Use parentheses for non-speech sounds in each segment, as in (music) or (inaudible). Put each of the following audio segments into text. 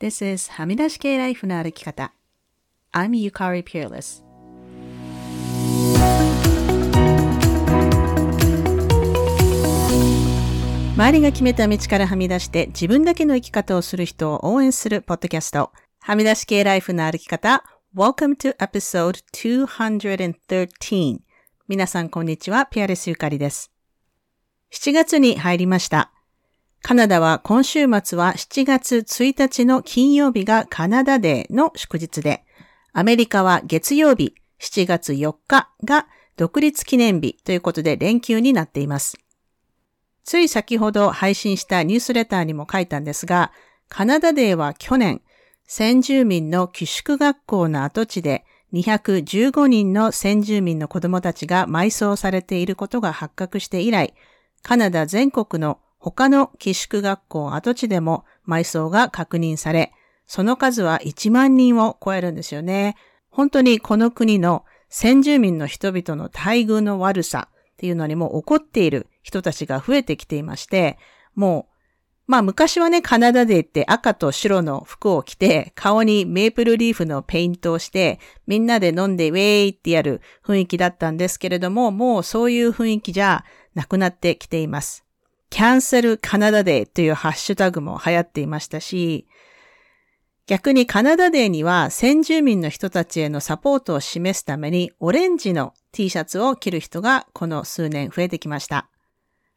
This is はみ出し系ライフの歩き方。I'm Yukari Peerless. 周りが決めた道からはみ出して自分だけの生き方をする人を応援するポッドキャスト。はみ出し系ライフの歩き方。Welcome to episode 213. 皆さんこんにちは。ピアレスゆかりです。7月に入りました。カナダは今週末は7月1日の金曜日がカナダデーの祝日で、アメリカは月曜日7月4日が独立記念日ということで連休になっています。つい先ほど配信したニュースレターにも書いたんですが、カナダデーは去年、先住民の寄宿学校の跡地で215人の先住民の子供たちが埋葬されていることが発覚して以来、カナダ全国の他の寄宿学校跡地でも埋葬が確認され、その数は1万人を超えるんですよね。本当にこの国の先住民の人々の待遇の悪さっていうのにも怒っている人たちが増えてきていまして、もう、まあ昔はね、カナダで行って赤と白の服を着て、顔にメープルリーフのペイントをして、みんなで飲んでウェーイってやる雰囲気だったんですけれども、もうそういう雰囲気じゃなくなってきています。キャンセルカナダデーというハッシュタグも流行っていましたし、逆にカナダデーには先住民の人たちへのサポートを示すためにオレンジの T シャツを着る人がこの数年増えてきました。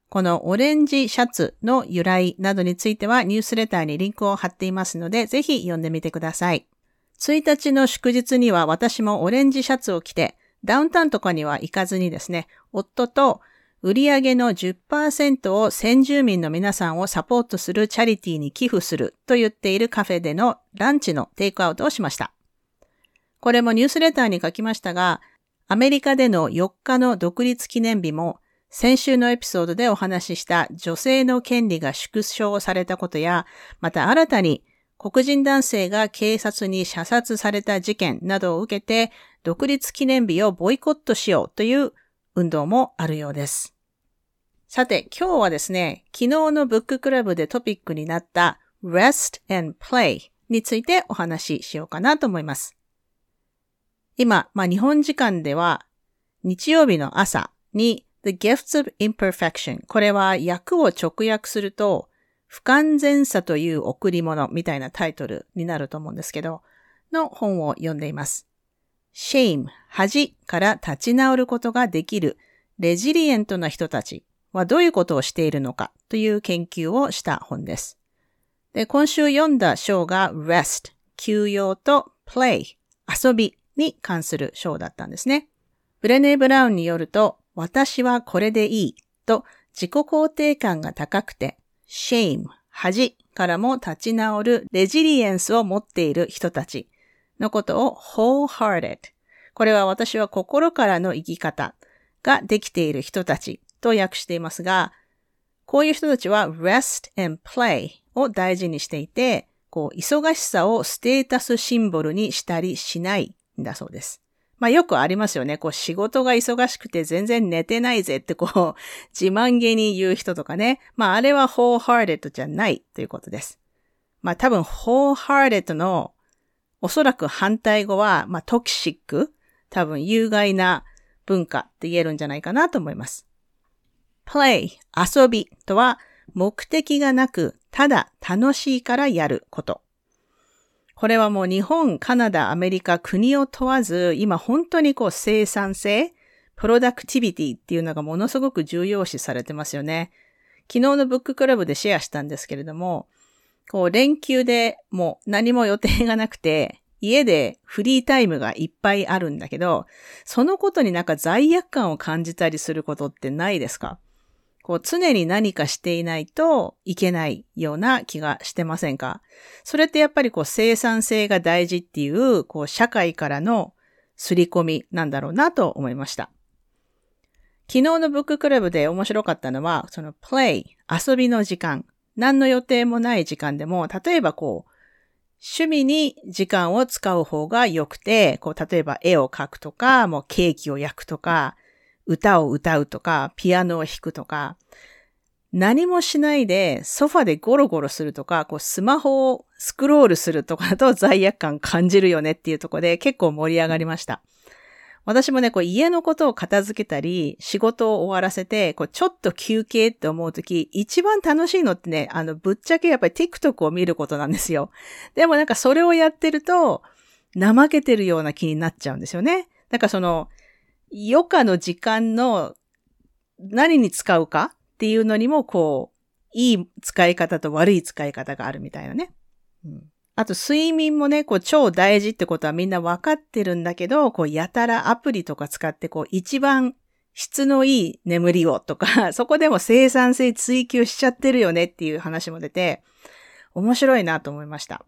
このオレンジシャツの由来などについてはニュースレターにリンクを貼っていますので、ぜひ読んでみてください。1日の祝日には私もオレンジシャツを着て、ダウンタウンとかには行かずにですね、夫と売上の10%を先住民の皆さんをサポートするチャリティーに寄付すると言っているカフェでのランチのテイクアウトをしました。これもニュースレターに書きましたが、アメリカでの4日の独立記念日も先週のエピソードでお話しした女性の権利が縮小されたことや、また新たに黒人男性が警察に射殺された事件などを受けて、独立記念日をボイコットしようという運動もあるようです。さて、今日はですね、昨日のブッククラブでトピックになった rest and play についてお話ししようかなと思います。今、まあ、日本時間では日曜日の朝に The Gifts of Imperfection これは訳を直訳すると不完全さという贈り物みたいなタイトルになると思うんですけど、の本を読んでいます。shame 恥から立ち直ることができるレジリエントな人たちはどういうことをしているのかという研究をした本です。で今週読んだ章が rest、休養と play、遊びに関する章だったんですね。ブレネー・ブラウンによると、私はこれでいいと自己肯定感が高くて、shame、恥からも立ち直るレジリエンスを持っている人たちのことを wholehearted。これは私は心からの生き方ができている人たちと訳していますが、こういう人たちは rest and play を大事にしていて、こう、忙しさをステータスシンボルにしたりしないんだそうです。まあよくありますよね。こう仕事が忙しくて全然寝てないぜってこう自慢げに言う人とかね。まああれは wholehearted じゃないということです。まあ多分 wholehearted のおそらく反対語は、まあトキシック多分有害な文化って言えるんじゃないかなと思います。Play 遊びとは目的がなくただ楽しいからやること。これはもう日本、カナダ、アメリカ、国を問わず、今本当にこう生産性、プロダクティビティっていうのがものすごく重要視されてますよね。昨日のブッククラブでシェアしたんですけれども、こう連休でもう何も予定がなくて、家でフリータイムがいっぱいあるんだけど、そのことになんか罪悪感を感じたりすることってないですか？こう常に何かしていないといけないような気がしてませんか？それってやっぱりこう生産性が大事っていう、こう社会からの刷り込みなんだろうなと思いました。昨日のブッククラブで面白かったのは、その play、遊びの時間、何の予定もない時間でも、例えばこう、趣味に時間を使う方が良くて、こう、例えば絵を描くとか、もうケーキを焼くとか、歌を歌うとか、ピアノを弾くとか、何もしないでソファでゴロゴロするとか、こうスマホをスクロールするとかだ (laughs) と罪悪感感じるよねっていうところで結構盛り上がりました。私もね、こう家のことを片付けたり、仕事を終わらせて、こうちょっと休憩って思うとき、一番楽しいのってね、あの、ぶっちゃけやっぱり TikTok を見ることなんですよ。でもなんかそれをやってると、怠けてるような気になっちゃうんですよね。だかその、余暇の時間の何に使うかっていうのにも、こう、いい使い方と悪い使い方があるみたいなね。うんあと睡眠もね、こう超大事ってことはみんなわかってるんだけど、こうやたらアプリとか使ってこう一番質のいい眠りをとか、(laughs) そこでも生産性追求しちゃってるよねっていう話も出て、面白いなと思いました。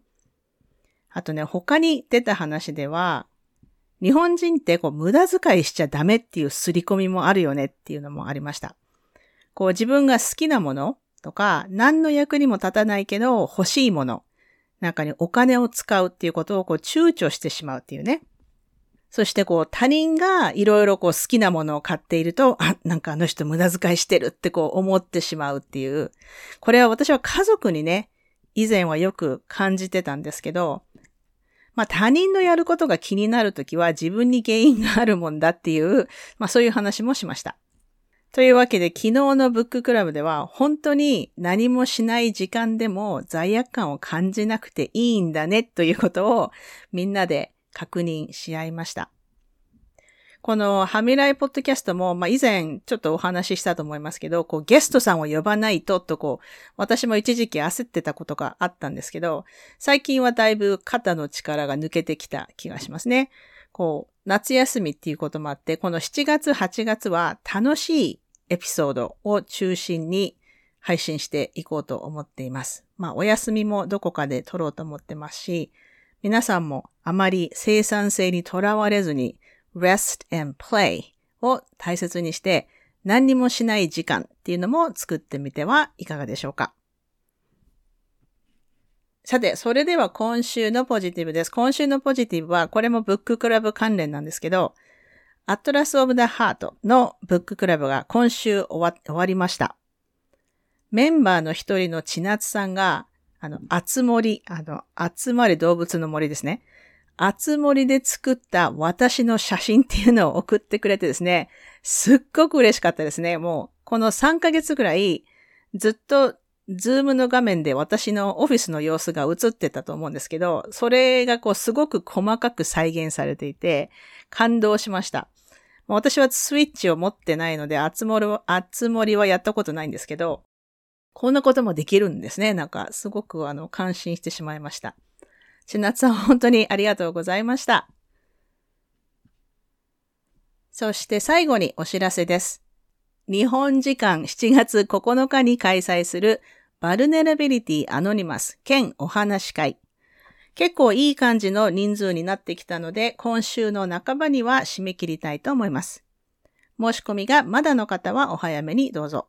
あとね、他に出た話では、日本人ってこう無駄遣いしちゃダメっていう刷り込みもあるよねっていうのもありました。こう自分が好きなものとか、何の役にも立たないけど欲しいものなんかにお金を使うっていうことをこう躊躇してしまうっていうね。そしてこう他人がいろいろこう好きなものを買っていると、あ、なんかあの人無駄遣いしてるってこう思ってしまうっていう。これは私は家族にね、以前はよく感じてたんですけど、まあ他人のやることが気になるときは自分に原因があるもんだっていう、まあそういう話もしました。というわけで、昨日のブッククラブでは、本当に何もしない時間でも罪悪感を感じなくていいんだねということをみんなで確認し合いました。このハミライポッドキャストも、まあ、以前ちょっとお話ししたと思いますけど、こうゲストさんを呼ばないととこう、私も一時期焦ってたことがあったんですけど、最近はだいぶ肩の力が抜けてきた気がしますね。こう、夏休みっていうこともあって、この7月8月は楽しいエピソードを中心に配信していこうと思っています。まあ、お休みもどこかで取ろうと思ってますし、皆さんもあまり生産性にとらわれずに rest and play を大切にして何にもしない時間っていうのも作ってみてはいかがでしょうか。さて、それでは今週のポジティブです。今週のポジティブは、これもブッククラブ関連なんですけど、アトラス・オブ・ダ・ハートのブッククラブが今週終わ終わりました。メンバーの一人の千夏さんが、あの、あつ森、あの、集まり動物の森ですね。あつ森で作った私の写真っていうのを送ってくれてですね、すっごく嬉しかったですね。もう、この3ヶ月ぐらい、ずっとズームの画面で私のオフィスの様子が映ってたと思うんですけど、それがこうすごく細かく再現されていて、感動しました。私はスイッチを持ってないので、あつ森は、あつ森はやったことないんですけど、こんなこともできるんですね。なんか、すごくあの、感心してしまいました。千夏さん、本当にありがとうございました。そして最後にお知らせです。日本時間7月9日に開催するバルネラビリティアノニマス兼お話会。結構いい感じの人数になってきたので、今週の半ばには締め切りたいと思います。申し込みがまだの方はお早めにどうぞ。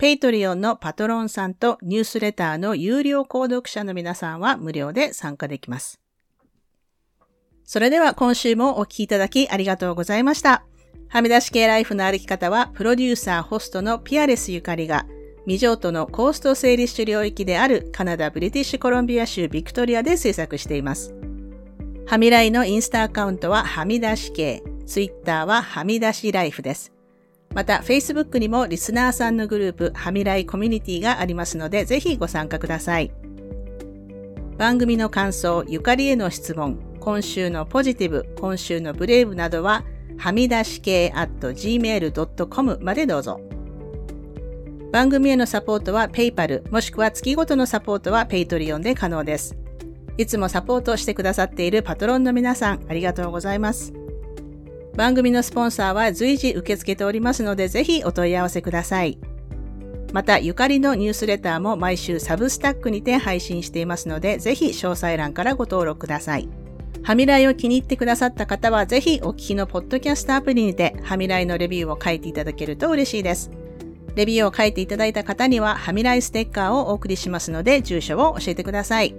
Patreon のパトロンさんとニュースレターの有料購読者の皆さんは無料で参加できます。それでは今週もお聴きいただきありがとうございました。はみ出し系ライフの歩き方は、プロデューサー、ホストのピアレスゆかりが、未譲渡のコースト・セイリッシュ領域であるカナダ・ブリティッシュコロンビア州ビクトリアで制作しています。はみらいのインスタアカウントははみ出し系、ツイッターははみ出しライフです。また、Facebook にもリスナーさんのグループ、はみらいコミュニティがありますので、ぜひご参加ください。番組の感想、ゆかりへの質問、今週のポジティブ、今週のブレイブなどは、はみ出し系 at gmail.com までどうぞ。番組へのサポートは PayPal もしくは月ごとのサポートは Patreon で可能です。いつもサポートしてくださっているパトロンの皆さんありがとうございます。番組のスポンサーは随時受け付けておりますのでぜひお問い合わせください。また、ゆかりのニュースレターも毎週サブスタックにて配信していますので、ぜひ詳細欄からご登録ください。ハミライを気に入ってくださった方は、ぜひお聞きのポッドキャストアプリにて、ハミライのレビューを書いていただけると嬉しいです。レビューを書いていただいた方には、ハミライステッカーをお送りしますので、住所を教えてください。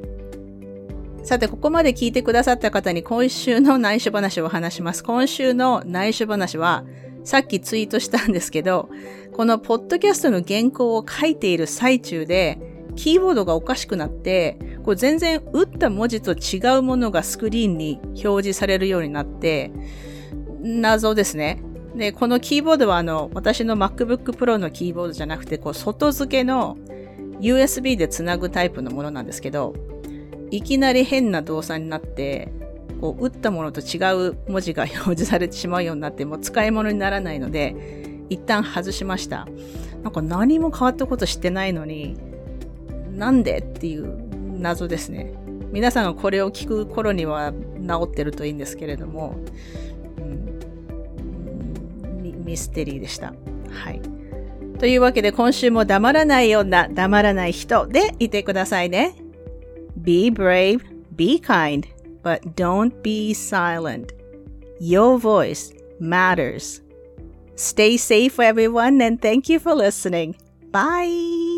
さて、ここまで聞いてくださった方に今週の内緒話を話します。今週の内緒話は、さっきツイートしたんですけど、このポッドキャストの原稿を書いている最中で、キーボードがおかしくなって、こう全然打った文字と違うものがスクリーンに表示されるようになって、謎ですね。で、このキーボードはあの、私の MacBook Pro のキーボードじゃなくて、こう、外付けの USB でつなぐタイプのものなんですけど、いきなり変な動作になって、こう、打ったものと違う文字が表示されてしまうようになって、もう使い物にならないので、一旦外しました。なんか何も変わったことしてないのに、なんでっていう謎ですね。皆さんがこれを聞く頃には治ってるといいんですけれども、うん、ミステリーでした。はい。というわけで今週も黙らない女、黙らない人でいてくださいね。Be brave, be kind, but don't be silent. Your voice matters. Stay safe, everyone, and thank you for listening. Bye.